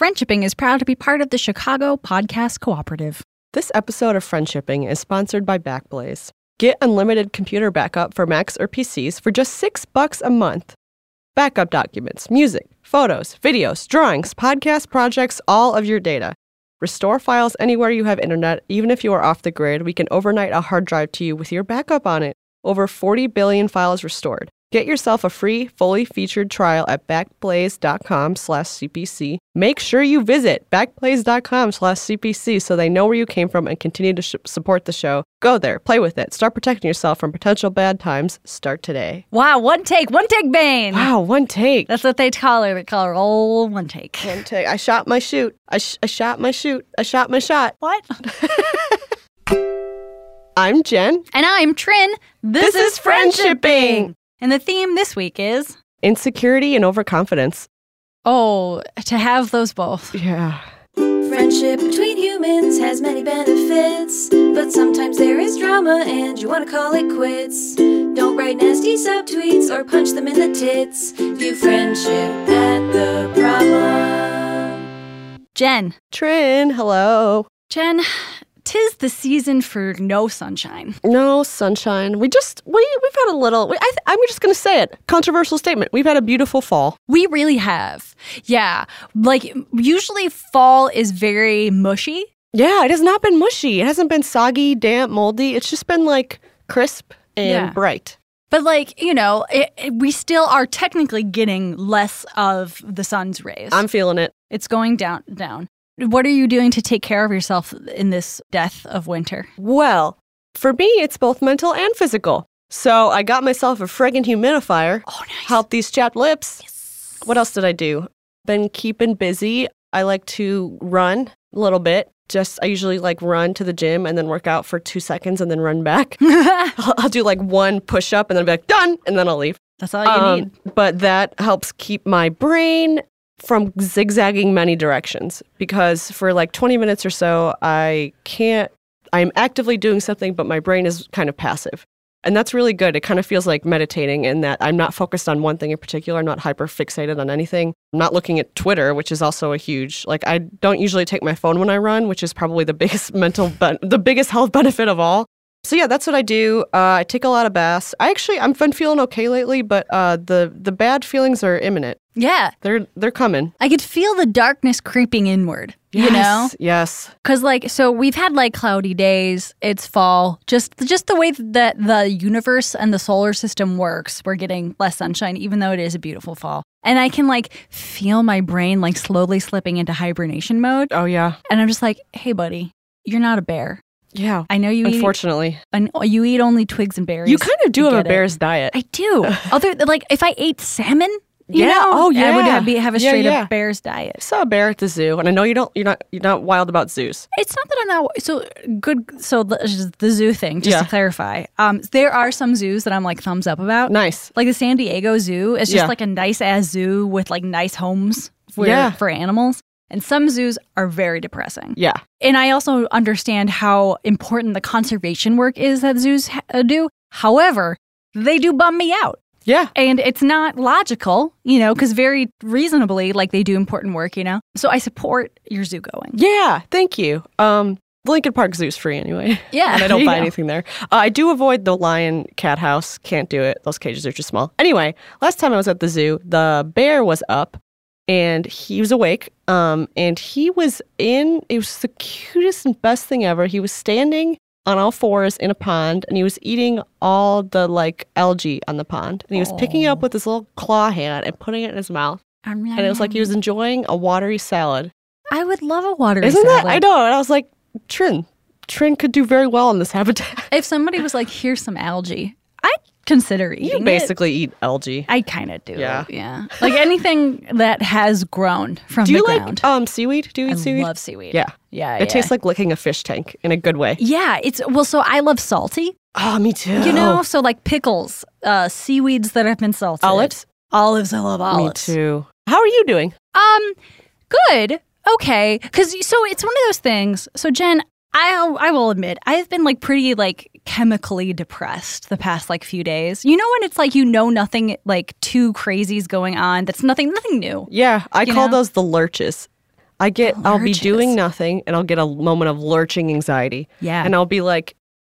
Friendshipping is proud to be part of the Chicago Podcast Cooperative. This episode of Friendshipping is sponsored by Backblaze. Get unlimited computer backup for Macs or PCs for just six bucks a month. Backup documents, music, photos, videos, drawings, podcast projects, all of your data. Restore files anywhere you have internet, even if you are off the grid. We can overnight a hard drive to you with your backup on it. Over 40 billion files restored. Get yourself a free, fully featured trial at backblaze.com slash CPC. Make sure you visit backblaze.com slash CPC so they know where you came from and continue to sh- support the show. Go there, play with it, start protecting yourself from potential bad times. Start today. Wow, one take, one take Bane. Wow, one take. That's what they call her. They call her old one take. One take. I shot my shoot. I, sh- I shot my shoot. I shot my shot. What? I'm Jen. And I'm Trin. This is Friendshipping. And the theme this week is Insecurity and overconfidence. oh, to have those both. Yeah. Friendship between humans has many benefits, but sometimes there is drama and you want to call it quits. Don't write nasty subtweets or punch them in the tits. View friendship at the problem. Jen, Trin, hello. Jen, tis the season for no sunshine. No sunshine. We just we we've had a little. We, I, i'm just gonna say it. Controversial statement. We've had a beautiful fall. We really have. Yeah. Like, usually fall is very mushy. Yeah, it has not been mushy. It hasn't been soggy, damp, moldy. It's just been like crisp and Yeah. bright. But, like, you know, it, it- we still are technically getting less of the sun's rays. I'm feeling it. it's going down, down. What are you doing to take care of yourself in this death of winter? Well, for me, it's both mental and physical. So I got myself a friggin' humidifier. Oh, nice. Help these chapped lips. Yes. What else did I do? Been keeping busy. I like to run a little bit. Just I usually like run to the gym and then work out for two seconds and then run back. I'll, I'll do like one push up and then I'll be like done and then I'll leave. That's all you Um, need. But that helps keep my brain from zigzagging many directions because for like 20 minutes or so, I can't, I'm actively doing something, but my brain is kind of passive. And that's really good. It kind of feels like meditating in that I'm not focused on one thing in particular. I'm not hyper fixated on anything. I'm not looking at Twitter, which is also a huge, like, I don't usually take my phone when I run, which is probably the biggest mental, ben- the biggest health benefit of all. So yeah, that's what I do. Uh, I take a lot of baths. I actually I've been feeling okay lately, but uh, the the bad feelings are imminent. Yeah. They're they're coming. I could feel the darkness creeping inward, you know? Yes, Yes. Cause like so we've had like cloudy days. It's fall. Just just the way that the universe and the solar system works, we're getting less sunshine, even though it is a beautiful fall. And I can like feel my brain like slowly slipping into hibernation mode. Oh yeah. And I'm just like, hey buddy, you're not a bear. Yeah. I know you eat Unfortunately, and you eat only twigs and berries. you kind of do have a get it. bear's diet. I do. Other like if I ate salmon, you Yeah. know, Oh, I would yeah. have, be, have a Yeah, straight yeah. up bear's diet. I saw a bear at the zoo, and I know you don't. You're not. You're not wild about zoos. It's not that I'm not so good. So the, the zoo thing, just Yeah. to clarify, um, there are some zoos that I'm like thumbs up about. Nice. Like the San Diego Zoo is just Yeah. like a nice ass zoo with like nice homes for Yeah. for animals. And some zoos are very depressing. Yeah. And I also understand how important the conservation work is that zoos ha- uh, do. However, they do bum me out. Yeah. And it's not logical, you know, because very reasonably, like they do important work, you know? So I support your zoo going. Yeah. Thank you. Um. The Lincoln Park Zoo's free anyway. Yeah, and I don't buy anything there. Uh, I do avoid the lion cat house. Can't do it. Those cages are too small. Anyway, last time I was at the zoo, the bear was up and he was awake. Um, and he was in. It was the cutest and best thing ever. He was standing on all fours in a pond and he was eating all the like algae on the pond and he was picking it up with his little claw hand and putting it in his mouth and it was like he was enjoying a watery salad I would love a watery salad. isn't that i know and i was like trin trin could do very well in this habitat If somebody was like, "Here's some algae," I'd consider eating you it. basically eat algae I kind of do. Yeah. yeah. Like anything that has grown from do the you ground. like um seaweed do you eat I seaweed I love seaweed. yeah yeah. it yeah. tastes like licking a fish tank in a good way Yeah, it's well. So I love salty. oh me too You know, so like pickles, uh, seaweeds that have been salted. Olives? Olives. I love me olives. too how are you doing Um, good. Okay, because so it's one of those things. So Jen, I I will admit I've been like pretty like chemically depressed the past like few days. You know when it's like you know nothing like too crazy is going on. That's nothing nothing new. yeah i call know? those the lurches I get I'll be doing nothing and I'll get a moment of lurching anxiety. Yeah. And I'll be like,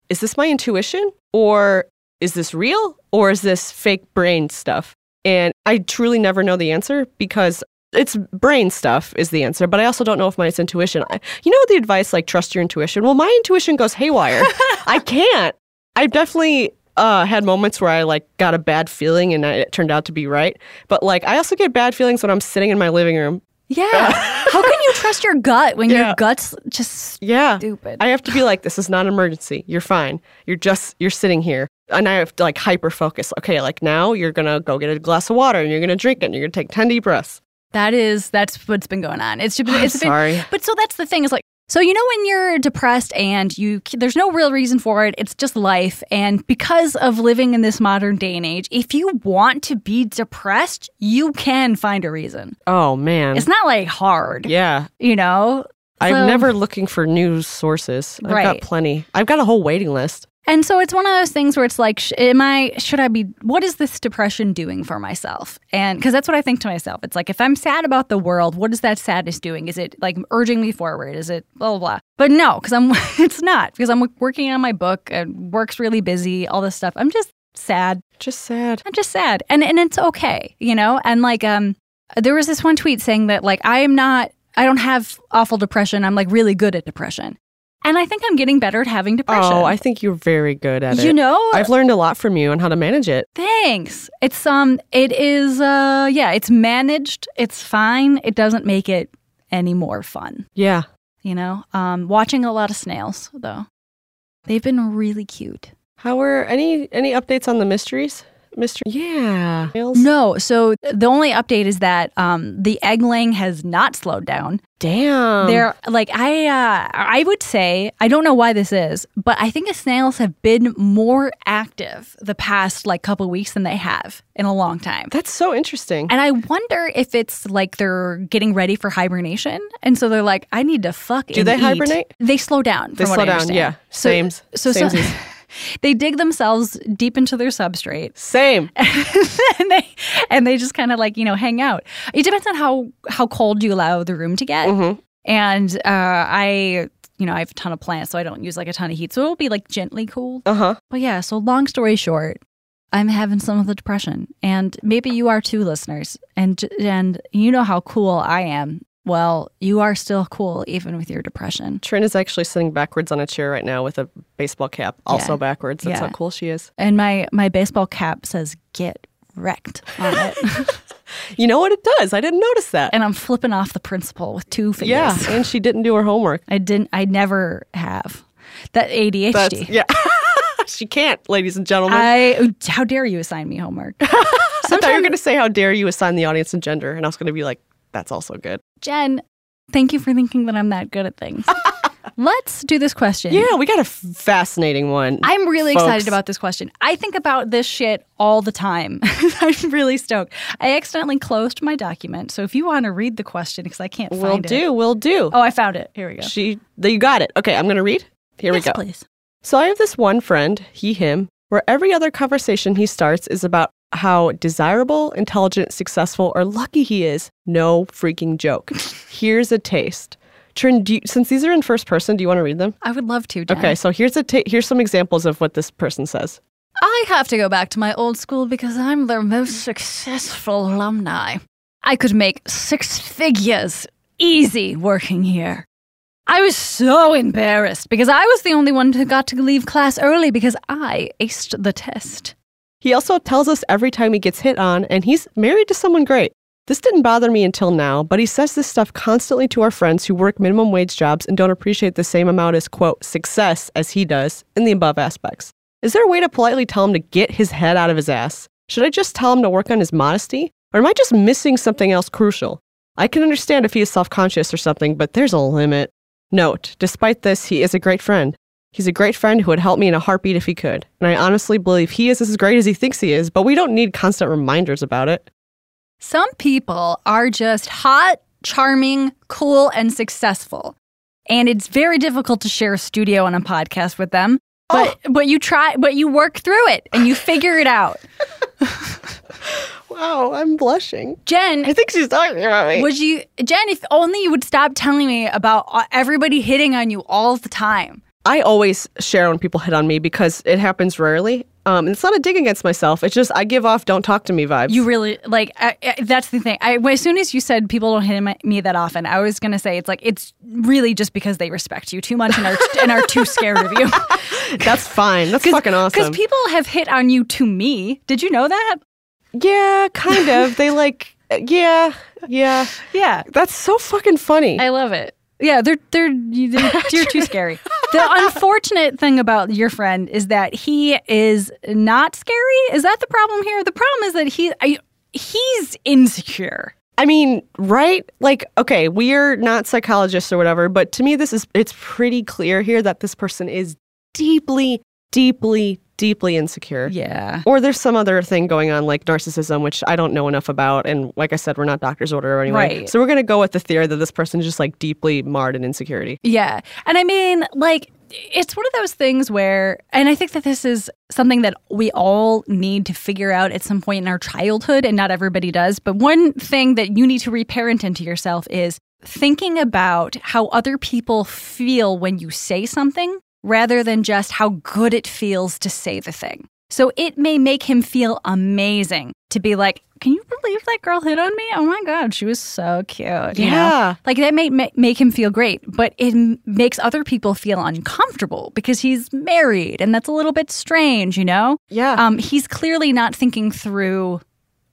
is this my intuition or is this real or is this fake brain stuff? And I truly never know the answer because it's brain stuff is the answer, but I also don't know if my intuition. I, you know the advice like trust your intuition. Well, my intuition goes haywire. I can't. I've definitely uh, had moments where I like got a bad feeling and it turned out to be right. But like I also get bad feelings when I'm sitting in my living room. Yeah. How can you trust your gut when Yeah. your gut's just Yeah. stupid? I have to be like, this is not an emergency. You're fine. You're just, you're sitting here. And I have to like hyper focus. Okay, like now you're going to go get a glass of water and you're going to drink it and you're going to take 10 deep breaths. That is that's what's been going on. It's just oh, it's been, Sorry. but so that's the thing is like so you know when you're depressed and you there's no real reason for it. It's just life and because of living in this modern day and age, if you want to be depressed, you can find a reason. Oh, man. It's not like hard, yeah. you know. I'm So- never looking for news sources. I've Right. got plenty. I've got a whole waiting list. And so it's one of those things where it's like, sh- am I, should I be, what is this depression doing for myself? And because that's what I think to myself. It's like, if I'm sad about the world, what is that sadness doing? Is it like urging me forward? Is it blah, blah, blah? But no, because I'm, it's not, because I'm working on my book and work's really busy, all this stuff. I'm just sad. Just sad. I'm just sad. And, and it's okay, you know? And like, um, there was this one tweet saying that like, I am not, I don't have awful depression. I'm like really good at depression. And I think I'm getting better at having depression. Oh, I think you're very good at it. you know, I've learned a lot from you on how to manage it. Thanks. It's um it is uh yeah, it's managed. It's fine. It doesn't make it any more fun, Yeah. you know? Um watching a lot of snails though. They've been really cute. How are any any updates on the mysteries? Mystery. Yeah. No, so the only update is that um the egg laying has not slowed down. Damn. They're like I uh I would say I don't know why this is, but I think the snails have been more active the past like couple weeks than they have in a long time. That's so interesting. And I wonder if it's like they're getting ready for hibernation, and so they're like, "I need to fuck." Do they eat." hibernate? They slow down. They slow down. Yeah. So, Same. so, so. they dig themselves deep into their substrate, Same. and they and they just kind of like you know hang out. It depends on how how cold you allow the room to get. Mhm. And uh, I, you know, I have a ton of plants, so I don't use like a ton of heat, so it'll be like gently cool. Uh huh. But yeah, so long story short, I'm having some of the depression, and maybe you are too, listeners. And and you know how cool I am. Well, you are still cool even with your depression. Trin is actually sitting backwards on a chair right now with a baseball cap, also Yeah. backwards. That's Yeah. how cool she is. And my my baseball cap says "get wrecked" on it, You know what it does? I didn't notice that. and I'm flipping off the principal with two fingers. yeah, and she didn't do her homework. I didn't. I never have that ADHD. That's yeah. she can't, ladies and gentlemen. I how dare you assign me homework? I thought you were going to say, "How dare you assign the audience and gender?" And I was going to be like, "That's also good." Jen, thank you for thinking that I'm that good at things. Let's do this question. Yeah, we got a f- fascinating one. I'm really folks. excited about this question. I think about this shit all the time. I'm really stoked. I accidentally closed my document, so if you want to read the question, because I can't We'll find it. do. We'll do. Oh, I found it. Here we go. She, you got it. Okay, I'm going to read. Here yes, we go. please. So I have this one friend, he, him, where every other conversation he starts is about how desirable, intelligent, successful, or lucky he is. No freaking joke. Here's a taste. Trin, do you, since these are in first person, do you want to read them? I would love to. Jen. Okay, so here's a ta- here's some examples of what this person says. I have to go back to my old school because I'm their most successful alumni. I could make six figures easy working here. I was so embarrassed because I was the only one who got to leave class early because I aced the test. He also tells us every time he gets hit on, and he's married to someone great. This didn't bother me until now, but he says this stuff constantly to our friends who work minimum wage jobs and don't appreciate the same amount as, quote, success as he does in the above aspects. Is there a way to politely tell him to get his head out of his ass? Should I just tell him to work on his modesty? Or am I just missing something else crucial? I can understand if he is self conscious or something, but there's a limit. Note, despite this, he is a great friend. He's a great friend who would help me in a heartbeat if he could. And I honestly believe he is as great as he thinks he is, but we don't need constant reminders about it. Some people are just hot, charming, cool, and successful. And it's very difficult to share a studio on a podcast with them. But but you try but you work through it and you figure it out. Wow, I'm blushing. Jen, I think she's talking about me. would you, Jen, if only you would stop telling me about uh, everybody hitting on you all the time. I always share when people hit on me because it happens rarely. Um, and it's not a dig against myself. It's just I give off "don't talk to me" vibes. You really like I, I, that's the thing. I as soon as you said people don't hit my- me that often, I was gonna say it's like it's really just because they respect you too much and are and are too scared of you. That's fine. That's fucking awesome. Because people have hit on you to me. Did you know that? yeah, kind of. they like, yeah, yeah. Yeah, That's so fucking funny. I love it. Yeah, they're they're, they're you're too scary. The unfortunate thing about your friend is that he is not scary. Is that the problem here? The problem is that he I, he's insecure. I mean, right? Like, okay, we're not psychologists or whatever, but to me, this is it's pretty clear here that this person is deeply, deeply, deeply insecure. Yeah. Or there's some other thing going on like narcissism, which I don't know enough about. And like I said, we're not doctors order anyway. Right. So we're gonna go with the theory that this person is just like deeply marred in insecurity. Yeah. And I mean, like, it's one of those things where, and I think that this is something that we all need to figure out at some point in our childhood, and not everybody does. But one thing that you need to reparent into yourself is thinking about how other people feel when you say something rather than just how good it feels to say the thing. So it may make him feel amazing to be like, can you believe that girl hit on me? Oh my God, she was so cute. you know? Yeah. Like that may ma- make him feel great, but it m- makes other people feel uncomfortable because he's married and that's a little bit strange, you know? Yeah. Um, he's clearly not thinking through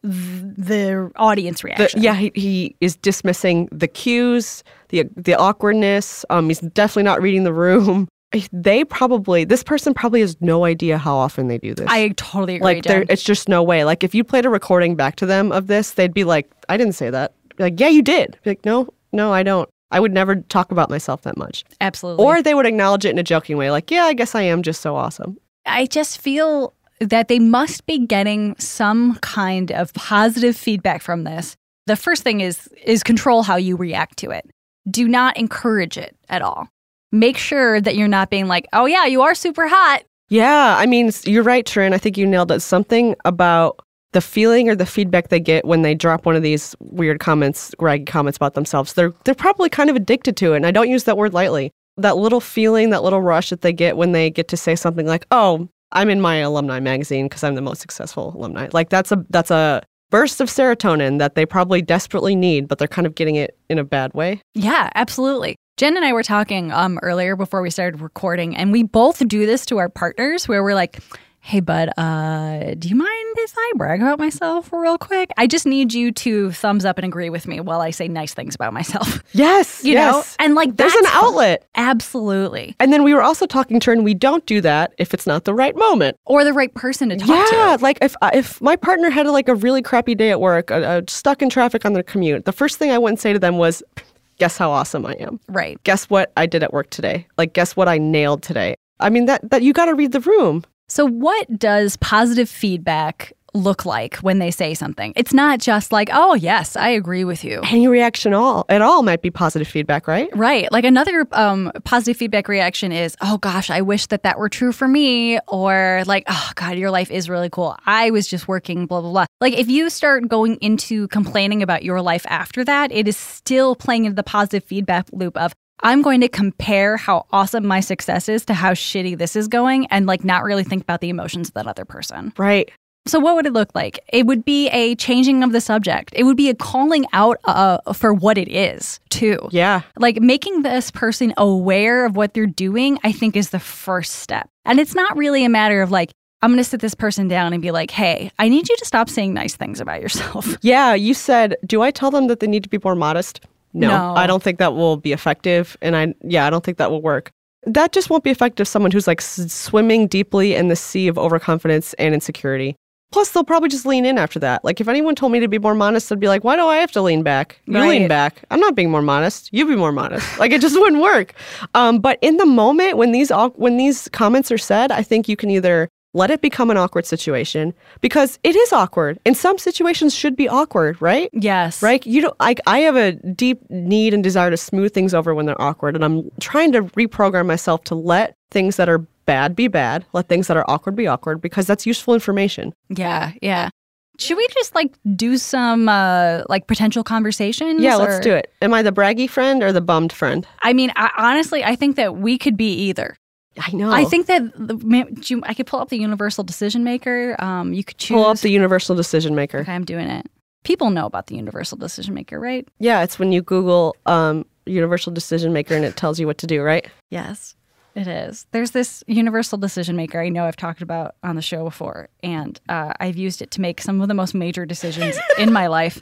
th- the audience The- reaction. yeah, he, he is dismissing the cues, the the awkwardness. Um, he's definitely not reading the room. They probably this person probably has no idea how often they do this. I totally agree. like Jen. it's just no way. Like if you played a recording back to them of this, they'd be like, "I didn't say that." Be like, yeah, you did. Be like, no, no, I don't. I would never talk about myself that much. Absolutely. Or they would acknowledge it in a joking way, like, yeah, I guess I am just so awesome. I just feel that they must be getting some kind of positive feedback from this. The first thing is is control how you react to it. Do not encourage it at all. Make sure that you're not being like, "Oh yeah, you are super hot." Yeah, I mean, you're right, Trin. I think you nailed it. Something about the feeling or the feedback they get when they drop one of these weird comments, raggy comments about themselves. They're they're probably kind of addicted to it, and I don't use that word lightly. That little feeling, that little rush that they get when they get to say something like, "Oh, I'm in my alumni magazine because I'm the most successful alumni." Like that's a that's a burst of serotonin that they probably desperately need, but they're kind of getting it in a bad way. Yeah, absolutely. Jen and I were talking um, earlier before we started recording, and we both do this to our partners where we're like, hey, bud, uh, do you mind if I brag about myself real quick? I just need you to thumbs up and agree with me while I say nice things about myself. Yes, You yes. know? And like, there's an outlet. Absolutely. And then we were also talking, Trin. We don't do that if it's not the right moment. Or the right person to talk Yeah, to. Yeah. Like if uh, if my partner had like a really crappy day at work, uh, uh, stuck in traffic on their commute, the first thing I wouldn't say to them was, "Guess how awesome I am. Right. Guess what I did at work today. Like guess what I nailed today." I mean that that you got to read the room. So, what does positive feedback look like when they say something? It's not just like, oh, yes, I agree with you. Any reaction all at all might be positive feedback, right? Right. Like another um, positive feedback reaction is, oh gosh, I wish that that were true for me. Or like, oh God, your life is really cool. I was just working, blah, blah, blah. Like if you start going into complaining about your life after that, it is still playing into the positive feedback loop of, I'm going to compare how awesome my success is to how shitty this is going and like not really think about the emotions of that other person. Right. So, what would it look like? It would be a changing of the subject. It would be a calling out uh, for what it is, too. Yeah. Like making this person aware of what they're doing, I think is the first step. And it's not really a matter of like, I'm going to sit this person down and be like, hey, I need you to stop saying nice things about yourself. Yeah, you said, "Do I tell them that they need to be more modest?" No, No. I don't think that will be effective, and I yeah, I don't think that will work. That just won't be effective. Someone who's like s- swimming deeply in the sea of overconfidence and insecurity. Plus, they'll probably just lean in after that. Like if anyone told me to be more modest, I'd be like, "Why do I have to lean back? You lean back. I'm not being more modest. You be more modest." Like it just wouldn't work. Um, but in the moment when these when these comments are said, I think you can either let it become an awkward situation because it is awkward. And some situations should be awkward, right? yes. Right? You don't like I have a deep need and desire to smooth things over when they're awkward and I'm trying to reprogram myself to let things that are bad be bad, let things that are awkward be awkward because that's useful information. Yeah. Yeah. Should we just like do some uh like potential conversations? Yeah, let's do it. Am I the braggy friend or the bummed friend? I mean, I, honestly, I think that we could be either. I know. I think that the, ma- do you- I could pull up the universal decision maker. Um, you could choose. pull up the universal decision maker. okay, I'm doing it. People know about the universal decision maker, right? Yeah, it's when you Google um, universal decision maker and it tells you what to do, right? Yes, it is. There's this universal decision maker I know I've talked about on the show before, and uh, I've used it to make some of the most major decisions in my life.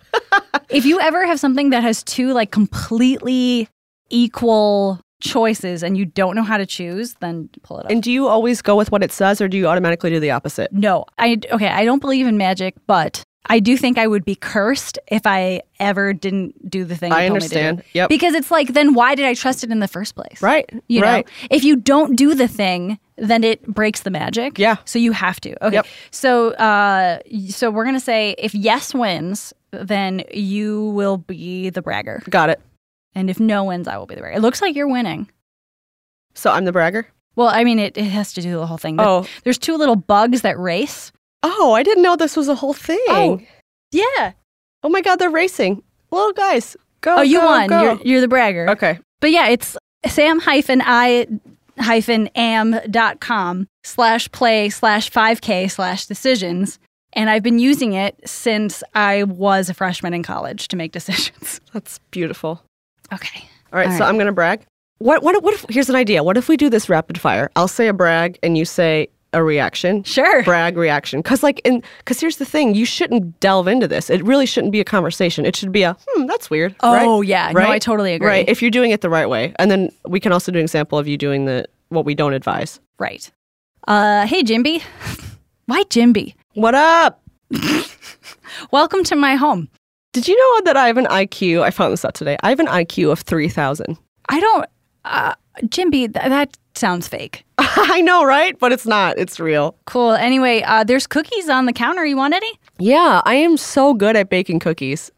If you ever have something that has two like completely equal choices and you don't know how to choose, then pull it up. And do you always go with what it says or do you automatically do the opposite? no, I okay. I don't believe in magic, but I do think I would be cursed if I ever didn't do the thing. I told me to do. understand. Yep. Because it's like, then why did I trust it in the first place? Right. You right. know, if you don't do the thing, then it breaks the magic. Yeah. So you have to. Okay. Yep. So, uh, so we're gonna say if yes wins, then you will be the bragger, Got it. and if no wins, I will be the bragger. It looks like you're winning. So I'm the bragger? Well, I mean, it, it has to do the whole thing. but Oh. There's two little bugs that race. Oh, I didn't know this was a whole thing. Oh. Yeah. Oh my God, they're racing. Little guys, go. Oh, you go, won. go. You're, you're the bragger. okay. But yeah, it's sam hyphen i hyphen am dot com slash play slash 5k slash decisions. And I've been using it since I was a freshman in college to make decisions. That's beautiful. Okay. All right, All so right. I'm going to brag. What, what, what if, here's an idea. What if we do this rapid fire? I'll say a brag and you say a reaction. Sure. Brag reaction. Because, like, in, because here's the thing you shouldn't delve into this. It really shouldn't be a conversation. It should be a, hmm, that's weird. Oh, right? yeah. No, Right? I totally agree. Right. If you're doing it the right way. And then we can also do an example of you doing the, what we don't advise. Right. Uh, hey, Jimby. Why Jimby? What up? Welcome to my home. Did you know that I have an IQ? I found this out today. I have an IQ of 3,000. I don't, uh, Jimby, th- that sounds fake. I know, right? But it's not. It's real. Cool. Anyway, uh, there's cookies on the counter. You want any? Yeah, I am so good at baking cookies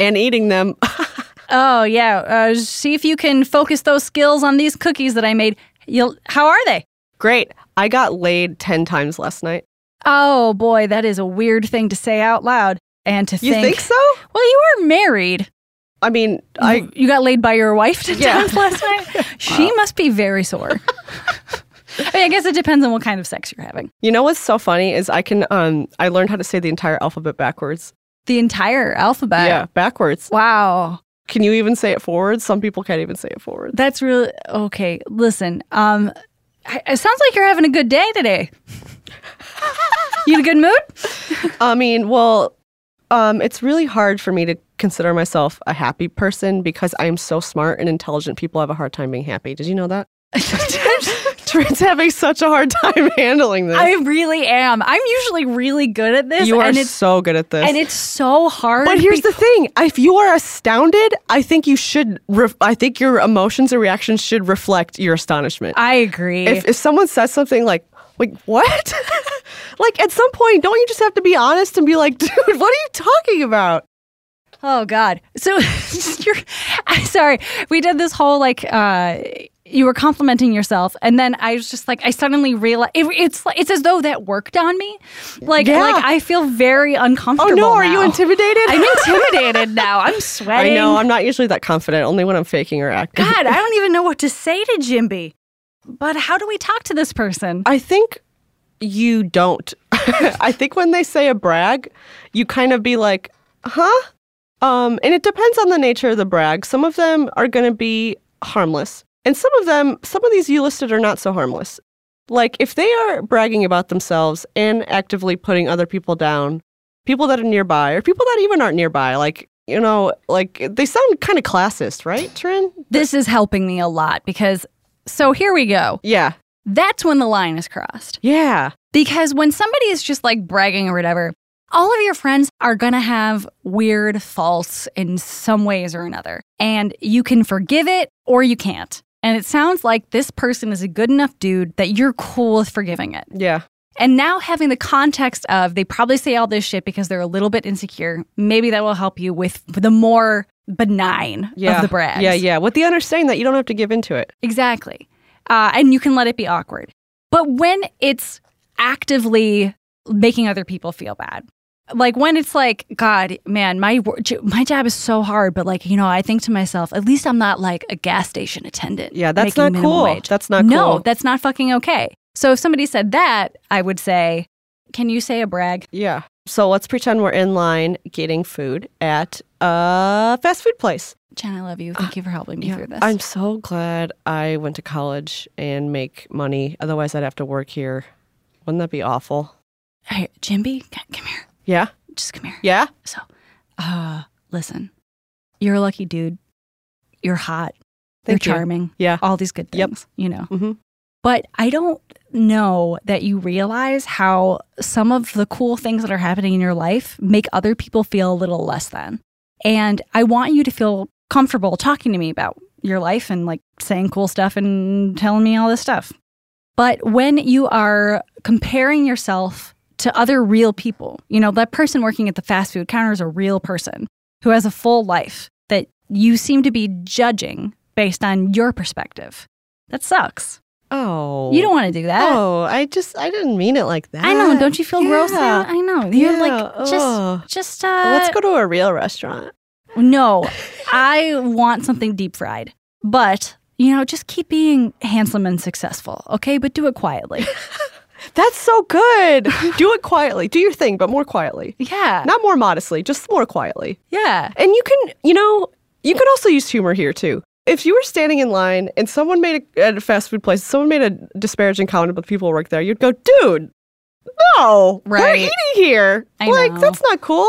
and eating them. Oh yeah. Uh, see if you can focus those skills on these cookies that I made. You'll. How are they? Great. I got laid 10 times last night. Oh boy, that is a weird thing to say out loud and to You think. think so? Well, you are married. I mean, I You- you got laid by your wife ten Yeah. times last night. She must be very sore. I, mean, I guess it depends on what kind of sex you're having. You know what's so funny is I can um I learned how to say the entire alphabet backwards. The entire alphabet. yeah, backwards. Wow. Can you even say it forward? Some people can't even say it forward. That's really okay. Listen, um, it sounds like you're having a good day today. you in a good mood? I mean, well, um it's really hard for me to consider myself a happy person because I am so smart and intelligent. People have a hard time being happy. Did you know that? Trin's having such a hard time handling this. I really am. I'm usually really good at this. you are and it's so good at this. and it's so hard. But here's the thing: if you are astounded, I think you should. Re- I think your emotions and reactions should reflect your astonishment. I agree. if if someone says something like, "Like what?" like at some point, don't you just have to be honest and be like, "Dude, what are you talking about?" Oh God. So you're. I'm sorry. We did this whole like. uh you were complimenting yourself, and then I was just like, I suddenly realized it, it's it's as though that worked on me. Like, Yeah. like I feel very uncomfortable Oh no, are you intimidated? I'm intimidated now. I'm sweating I know. I'm not usually that confident. Only when I'm faking or acting. God, I don't even know what to say to Jimby. But how do we talk to this person? I think you don't. I think when they say a brag, you kind of be like, huh? Um, and it depends on the nature of the brag. Some of them are going to be harmless. And some of them, some of these you listed are not so harmless. Like if they are bragging about themselves and actively putting other people down, people that are nearby or people that even aren't nearby, like, you know, like they sound kind of classist, right, Trin? This is helping me a lot because, so here we go. Yeah. That's when the line is crossed. Yeah. Because when somebody is just like bragging or whatever, all of your friends are going to have weird faults in some ways or another. And you can forgive it or you can't. And it sounds like this person is a good enough dude that you're cool with forgiving it. Yeah. And now having the context of they probably say all this shit because they're a little bit insecure, maybe that will help you with the more benign Yeah. of the brags. Yeah. Yeah. With the understanding that you don't have to give into it. Exactly. Uh, and you can let it be awkward. But when it's actively making other people feel bad, like when it's like, God, man, my my job is so hard, but like you know, I think to myself, at least I'm not like a gas station attendant. Yeah, that's not cool. wage. That's not cool. no, cool. that's not fucking okay. So if somebody said that, I would say, can you say a brag? Yeah. So let's pretend we're in line getting food at a fast food place. Jen, I love you. Thank you for helping me through this. I'm so glad I went to college and make money. Otherwise, I'd have to work here. Wouldn't that be awful? Hey, Jimby, come here. Yeah. Just come here. Yeah. So, uh, listen, you're a lucky dude. You're hot. Thank you. you're charming. Yeah. All these good Yep. things, you know. hmm But I don't know that you realize how some of the cool things that are happening in your life make other people feel a little less than. And I want you to feel comfortable talking to me about your life and like saying cool stuff and telling me all this stuff. But when you are comparing yourself to other real people, you know, that person working at the fast food counter is a real person who has a full life that you seem to be judging based on your perspective. That sucks. Oh. You don't want to do that. Oh, I just I didn't mean it like that. I know. Don't you feel gross now? I know. You're Yeah, like just, ugh. just uh. Let's go to a real restaurant. No, I want something deep fried, but you know, just keep being handsome and successful, okay? But do it quietly. That's so good. Do it quietly. Do your thing, but more quietly. Yeah. Not more modestly, just more quietly. yeah. And you can, you know, you could also use humor here too. If you were standing in line and someone made a, at a fast food place, someone made a disparaging comment about the people who work there, you'd go, dude, no, right. Right. eating here. I like, know. that's not cool.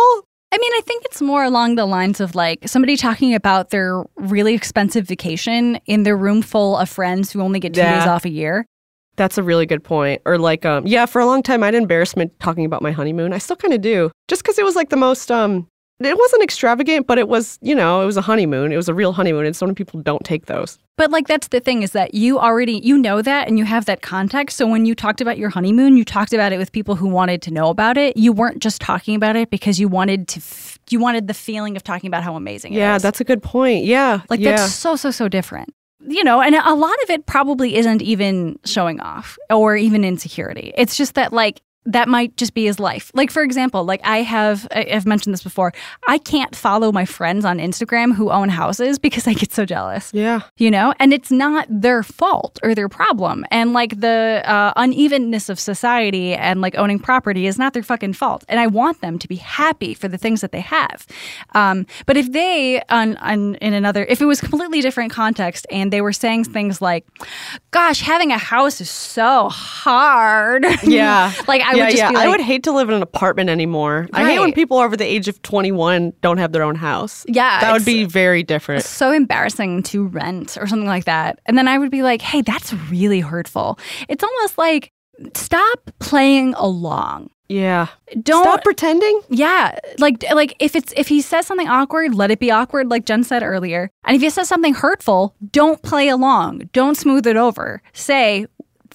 I mean, I think it's more along the lines of like somebody talking about their really expensive vacation in their room full of friends who only get two Yeah. days off a year. That's a really good point. Or like, um, yeah, for a long time I had embarrassment talking about my honeymoon. I still kind of do, just because it was like the most. Um, it wasn't extravagant, but it was, you know, it was a honeymoon. It was a real honeymoon, and so many people don't take those. But like that's the thing is that you already you know that and you have that context. So when you talked about your honeymoon, you talked about it with people who wanted to know about it. You weren't just talking about it because you wanted to f- you wanted the feeling of talking about how amazing it Yeah, is. that's a good point. Yeah, like yeah. that's so so so different. You know, and a lot of it probably isn't even showing off or even insecurity. It's just that like that might just be his life. Like for example, like I have I've mentioned this before. I can't follow my friends on Instagram who own houses because I get so jealous yeah. you know and it's not their fault or their problem and like the uh, unevenness of society and like owning property is not their fucking fault and i want them to be happy for the things that they have um, but if they on, on in another if it was completely different context and they were saying things like gosh having a house is so hard Yeah. like i yeah, would yeah. like I would hate to live in an apartment anymore. I hate when people over the age of 21 don't have their own house. Yeah, That would be very different. so embarrassing to rent or something like that. And then I would be like, hey, that's really hurtful. It's almost like stop playing along. Yeah. Don't Stop pretending. yeah, like like if it's if he says something awkward, let it be awkward like Jen said earlier. And if he says something hurtful, don't play along. Don't smooth it over. Say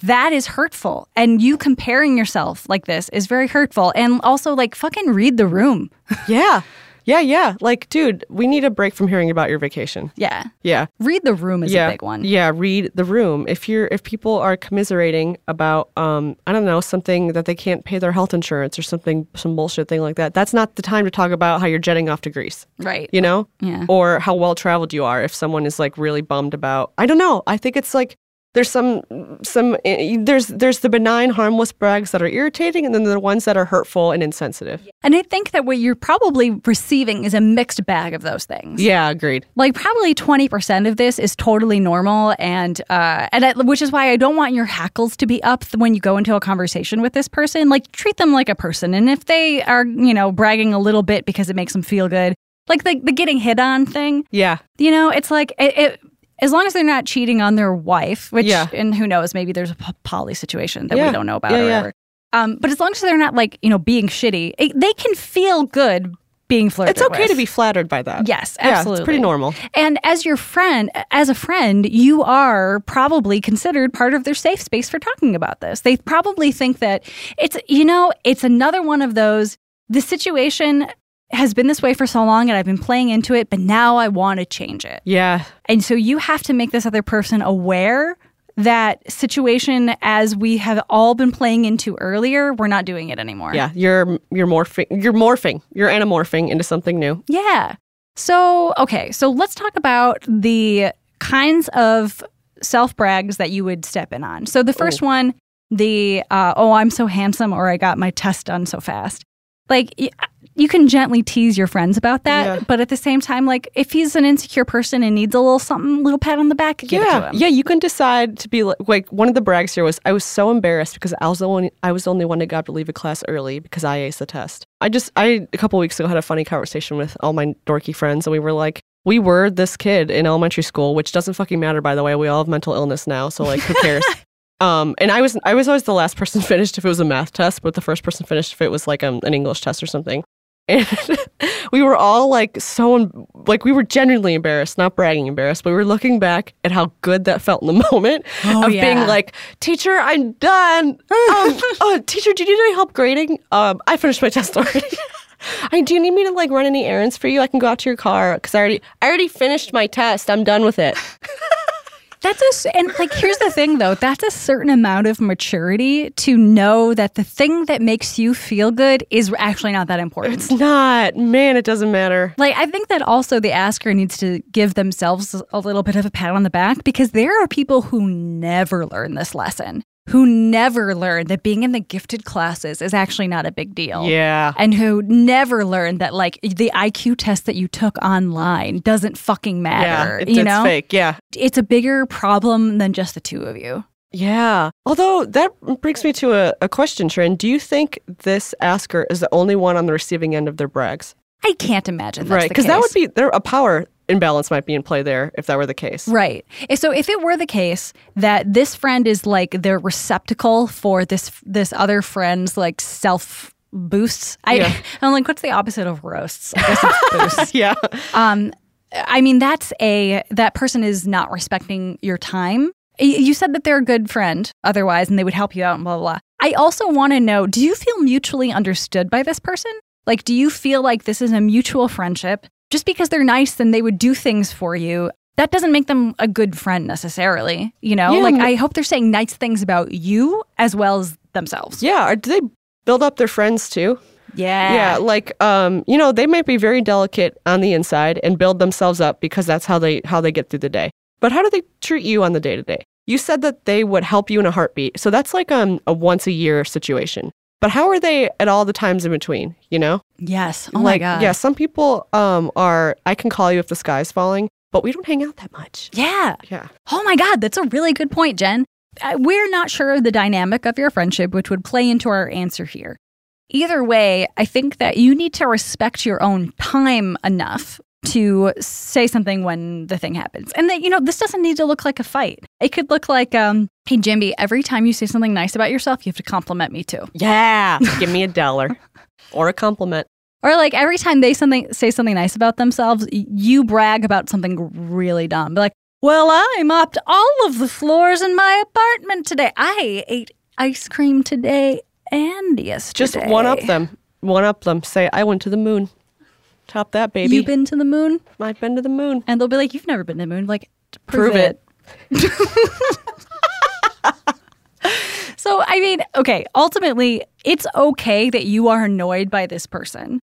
that is hurtful and you comparing yourself like this is very hurtful and also like fucking read the room. Yeah. Yeah, yeah. Like, dude, we need a break from hearing about your vacation. yeah. Yeah. Read the room is yeah. a big one. Yeah, read the room. If you're if people are commiserating about um I don't know, something that they can't pay their health insurance or something some bullshit thing like that, that's not the time to talk about how you're jetting off to Greece. Right. You know? Yeah. Or how well traveled you are if someone is like really bummed about I don't know. I think it's like there's some some eh, there's there's the benign harmless brags that are irritating and then the ones that are hurtful and insensitive. And I think that what you're probably receiving is a mixed bag of those things. Yeah, agreed. Like probably 20% of this is totally normal and uh and I, which is why I don't want your hackles to be up when you go into a conversation with this person. Like treat them like a person and if they are, you know, bragging a little bit because it makes them feel good, like the the getting hit on thing, Yeah. you know, it's like it, it as long as they're not cheating on their wife, which Yeah. and who knows, maybe there's a poly situation that Yeah. we don't know about Yeah, or yeah. whatever. Um, but as long as they're not like you know being shitty, it, they can feel good being flirted. It's okay with. to be flattered by that. Yes, Yeah, absolutely. it's pretty normal. And as your friend, as a friend, you are probably considered part of their safe space for talking about this. They probably think that it's, you know, it's another one of those, the situation has been this way for so long and I've been playing into it, but now I want to change it. Yeah. And so you have to make this other person aware that situation as we have all been playing into earlier, we're not doing it anymore. Yeah, you're you're morphing. You're morphing. You're anamorphing into something new. Yeah. So, okay. So let's talk about the kinds of self brags that you would step in on. So the first one, the, uh, oh, I'm so handsome or I got my test done so fast. Like, you can gently tease your friends about that, Yeah. but at the same time, like if he's an insecure person and needs a little something, little pat on the back, give it to yeah, him. yeah. You can decide to be like, like one of the brags here was I was so embarrassed because I was the only I was the only one that got to leave a class early because I aced the test. I just I a couple weeks ago had a funny conversation with all my dorky friends and we were like. We were this kid in elementary school, which doesn't fucking matter, by the way. We all have mental illness now, so like, who cares? um, and I was I was always the last person finished if it was a math test, but the first person finished if it was like um, an English test or something. And we were all like so em- like we were genuinely embarrassed, not bragging embarrassed, but we were looking back at how good that felt in the moment Oh, of yeah. being like, "Teacher, I'm done. um, oh, teacher, do you need any help grading? Um, I finished my test already." I do you need me to like run any errands for you? I can go out to your car because I already I already finished my test. I'm done with it. That's a, and like, here's the thing though, that's a certain amount of maturity to know that the thing that makes you feel good is actually not that important. It's not, man. It doesn't matter. Like, I think that also the asker needs to give themselves a little bit of a pat on the back because there are people who never learn this lesson, who never learned that being in the gifted classes is actually not a big deal. Yeah. And who never learned that, like, the IQ test that you took online doesn't fucking Yeah, matter. it- you it's know? fake. Yeah, It's a bigger problem than just the two of you. yeah. Although that brings me to a, a question, Trin. Do you think this asker is the only one on the receiving end of their brags? I can't imagine that's right, because that would be there. A power imbalance might be in play there if that were the case. Right. So if it were the case that this friend is like the receptacle for this this other friend's like self boosts, I, Yeah. I'm like, what's the opposite of roasts? I guess it's boosts. Yeah, um, I mean, that's a that person is not respecting your time. You said that they're a good friend otherwise, and they would help you out and blah blah. blah. I also want to know: Do you feel mutually understood by this person? Like, do you feel like this is a mutual friendship? Just because they're nice, then they would do things for you. That doesn't make them a good friend necessarily. You know, Yeah, like I hope they're saying nice things about you as well as themselves. yeah. Do they build up their friends too? Yeah. Yeah, like um, you know, they might be very delicate on the inside and build themselves up because that's how they how they get through the day. But how do they treat you on the day to day? You said that they would help you in a heartbeat. So that's like um, a once a year situation. But how are they at all the times in between, you know? Yes. Oh like my god. yeah, some people um are I can call you if the sky's falling, but we don't hang out that much. Yeah. Yeah. Oh my God, that's a really good point, Jen. Uh, We're not sure of the dynamic of your friendship, which would play into our answer here. Either way, I think that you need to respect your own time enough to say something when the thing happens. And that, you know, this doesn't need to look like a fight. It could look like, um, hey, Jimby, every time you say something nice about yourself, you have to compliment me too. Yeah. Give me a dollar or a compliment. Or like every time they something say something nice about themselves, you brag about something really dumb. Be like, "Well, I mopped all of the floors in my apartment today. I ate ice cream today and yesterday." Just one up them. One up them. Say I went to the moon. Top that baby. You've been to the moon? I've been to the moon. And they'll be like, "You've never been to the moon." Like, prove, Prove it. so, I mean, okay, ultimately, it's okay that you are annoyed by this person.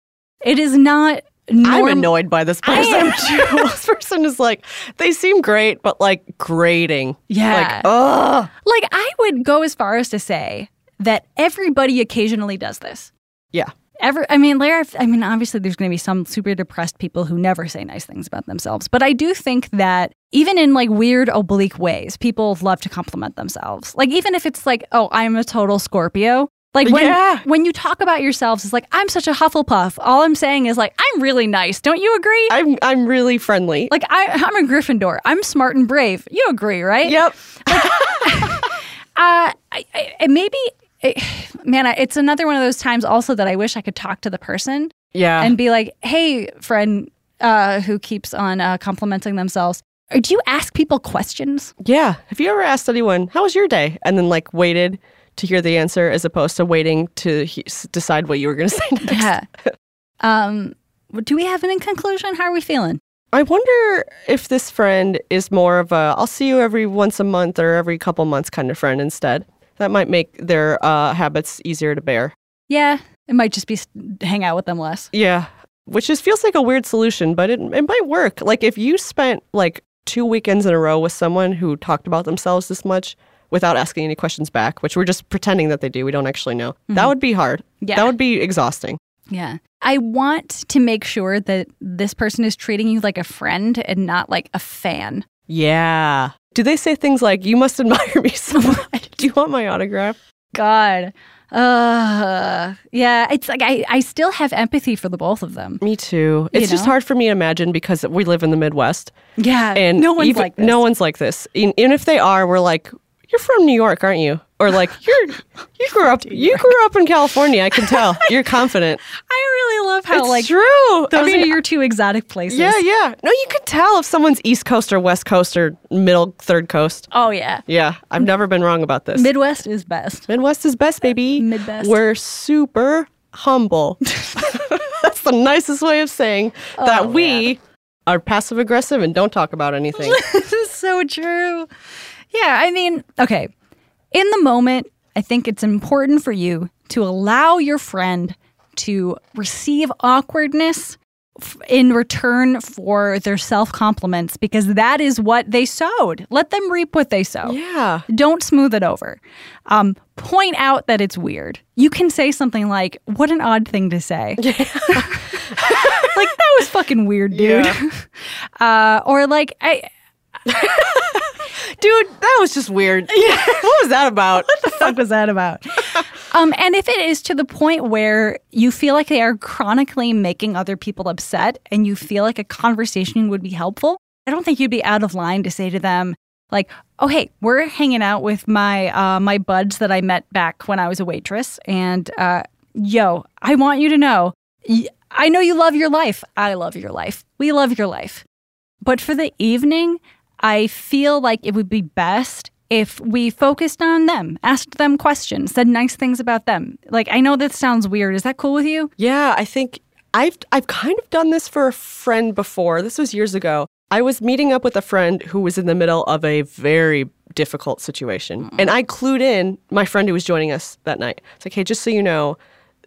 It is not norm- I'm annoyed by this person too. this person is like, they seem great, but like grating. Yeah. Like, ugh. Like, I would go as far as to say that everybody occasionally does this. Yeah. Ever, I mean, there. I mean, obviously, there's going to be some super depressed people who never say nice things about themselves. But I do think that even in like weird oblique ways, people love to compliment themselves. Like even if it's like, oh, I'm a total Scorpio. Like when Yeah. when you talk about yourselves, it's like I'm such a Hufflepuff. All I'm saying is like I'm really nice. Don't you agree? I'm I'm really friendly. like I, I'm a Gryffindor. I'm smart and brave. You agree, right? yep. Uh, I, I, maybe, it, man, it's another one of those times also that I wish I could talk to the person Yeah. and be like, hey, friend uh, who keeps on uh, complimenting themselves. Do you ask people questions? yeah. Have you ever asked anyone, how was your day? And then like waited to hear the answer as opposed to waiting to he- decide what you were going to say next? Yeah. um, do we have an in conclusion? How are we feeling? I wonder if this friend is more of a I'll see you every once a month or every couple months kind of friend instead. That might make their uh, habits easier to bear. Yeah, it might just be hang out with them less. Yeah, which just feels like a weird solution, but it it might work. Like if you spent like two weekends in a row with someone who talked about themselves this much without asking any questions back, which we're just pretending that they do, we don't actually know. That would be hard. Yeah. That would be exhausting. Yeah. I want to make sure that this person is treating you like a friend and not like a fan. Yeah. Do they say things like, "You must admire me so much. Do you want my autograph?" God. Uh yeah, it's like I, I still have empathy for the both of them. Me too. It's just know? hard for me to imagine because we live in the Midwest, Yeah. and no one's even- like this. no one's like this. And, and if they are, we're like, "You're from New York, aren't you?" Or like, "You're you grew up you grew up in California. I can tell. You're confident." I really love how it's like true. those I mean, are your two exotic places. yeah, yeah. No, you can tell if someone's East Coast or West Coast or middle third coast. Oh yeah. Yeah, I've never been wrong about this. Midwest is best. Midwest is best, baby. Midbest. We're super humble. That's the nicest way of saying oh, that Oh, we are passive aggressive and don't talk about anything. this is so true. Yeah, I mean, okay. In the moment, I think it's important for you to allow your friend to receive awkwardness in return for their self compliments because that is what they sowed. Let them reap what they sow. yeah. Don't smooth it over. Um, point out that it's weird. You can say something like, What an odd thing to say. like, that was fucking weird, dude. Yeah. Uh, or like, I, Dude, that was just weird. what was that about? What the fuck was that about? Um, and if it is to the point where you feel like they are chronically making other people upset and you feel like a conversation would be helpful, I don't think you'd be out of line to say to them, like, oh, hey, we're hanging out with my uh, my buds that I met back when I was a waitress. And uh, yo, I want you to know, I know you love your life. I love your life. We love your life. But for the evening, I feel like it would be best if we focused on them, asked them questions, said nice things about them. Like, I know this sounds weird. Is that cool with you? Yeah, I think I've I've kind of done this for a friend before. This was years ago. I was meeting up with a friend who was in the middle of a very difficult situation. Mm. And I clued in my friend who was joining us that night. It's like, hey, just so you know,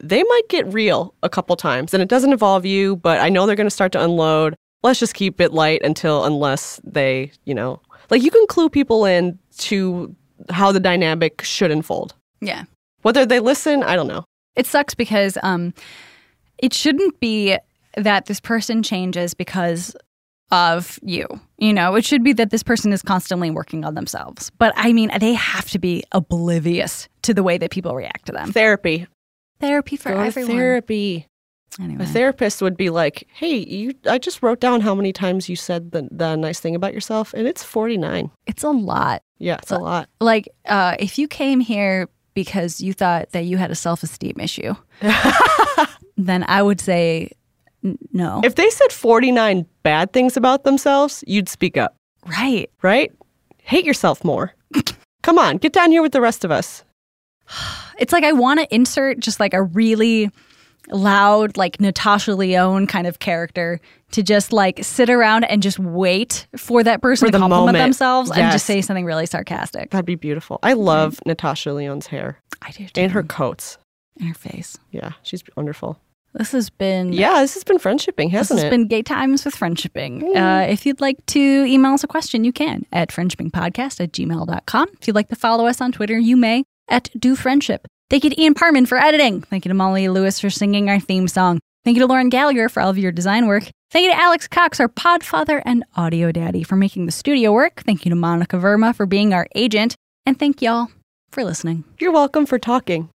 they might get real a couple times. And it doesn't involve you, but I know they're going to start to unload. Let's just keep it light until, unless they, you know, like you can clue people in to how the dynamic should unfold. Yeah. Whether they listen, I don't know. It sucks because um, it shouldn't be that this person changes because of you. You know, it should be that this person is constantly working on themselves. But I mean, they have to be oblivious to the way that people react to them. Therapy. Therapy for Go everyone. therapy. Anyway. A therapist would be like, "Hey, you I just wrote down how many times you said the, the nice thing about yourself and it's 49." it's a lot. Yeah, it's a lot. Like, uh, if you came here because you thought that you had a self esteem issue, then I would say n- no. If they said 49 bad things about themselves, you'd speak up, right. right? Hate yourself more. Come on, get down here with the rest of us. It's like I want to insert just like a really loud, like Natasha Lyonne kind of character to just like sit around and just wait for that person For to the compliment moment. themselves and just say something really sarcastic. That'd be beautiful. I love Natasha Lyonne's hair I do too. and her coats. And her face. Yeah, she's wonderful. This has been Yeah, this has been friendshipping, This hasn't has it? been Gay Times with Friendshipping. Uh, if you'd like to email us a question, you can at friendshippingpodcast at gmail.com. If you'd like to follow us on Twitter, you may at Do Friendship. Thank you to Ian Parman for editing. Thank you to Molly Lewis for singing our theme song. Thank you to Lauren Gallagher for all of your design work. Thank you to Alex Cox, our podfather and audio daddy, for making the studio work. Thank you to Monica Verma for being our agent. And thank y'all for listening. You're welcome for talking.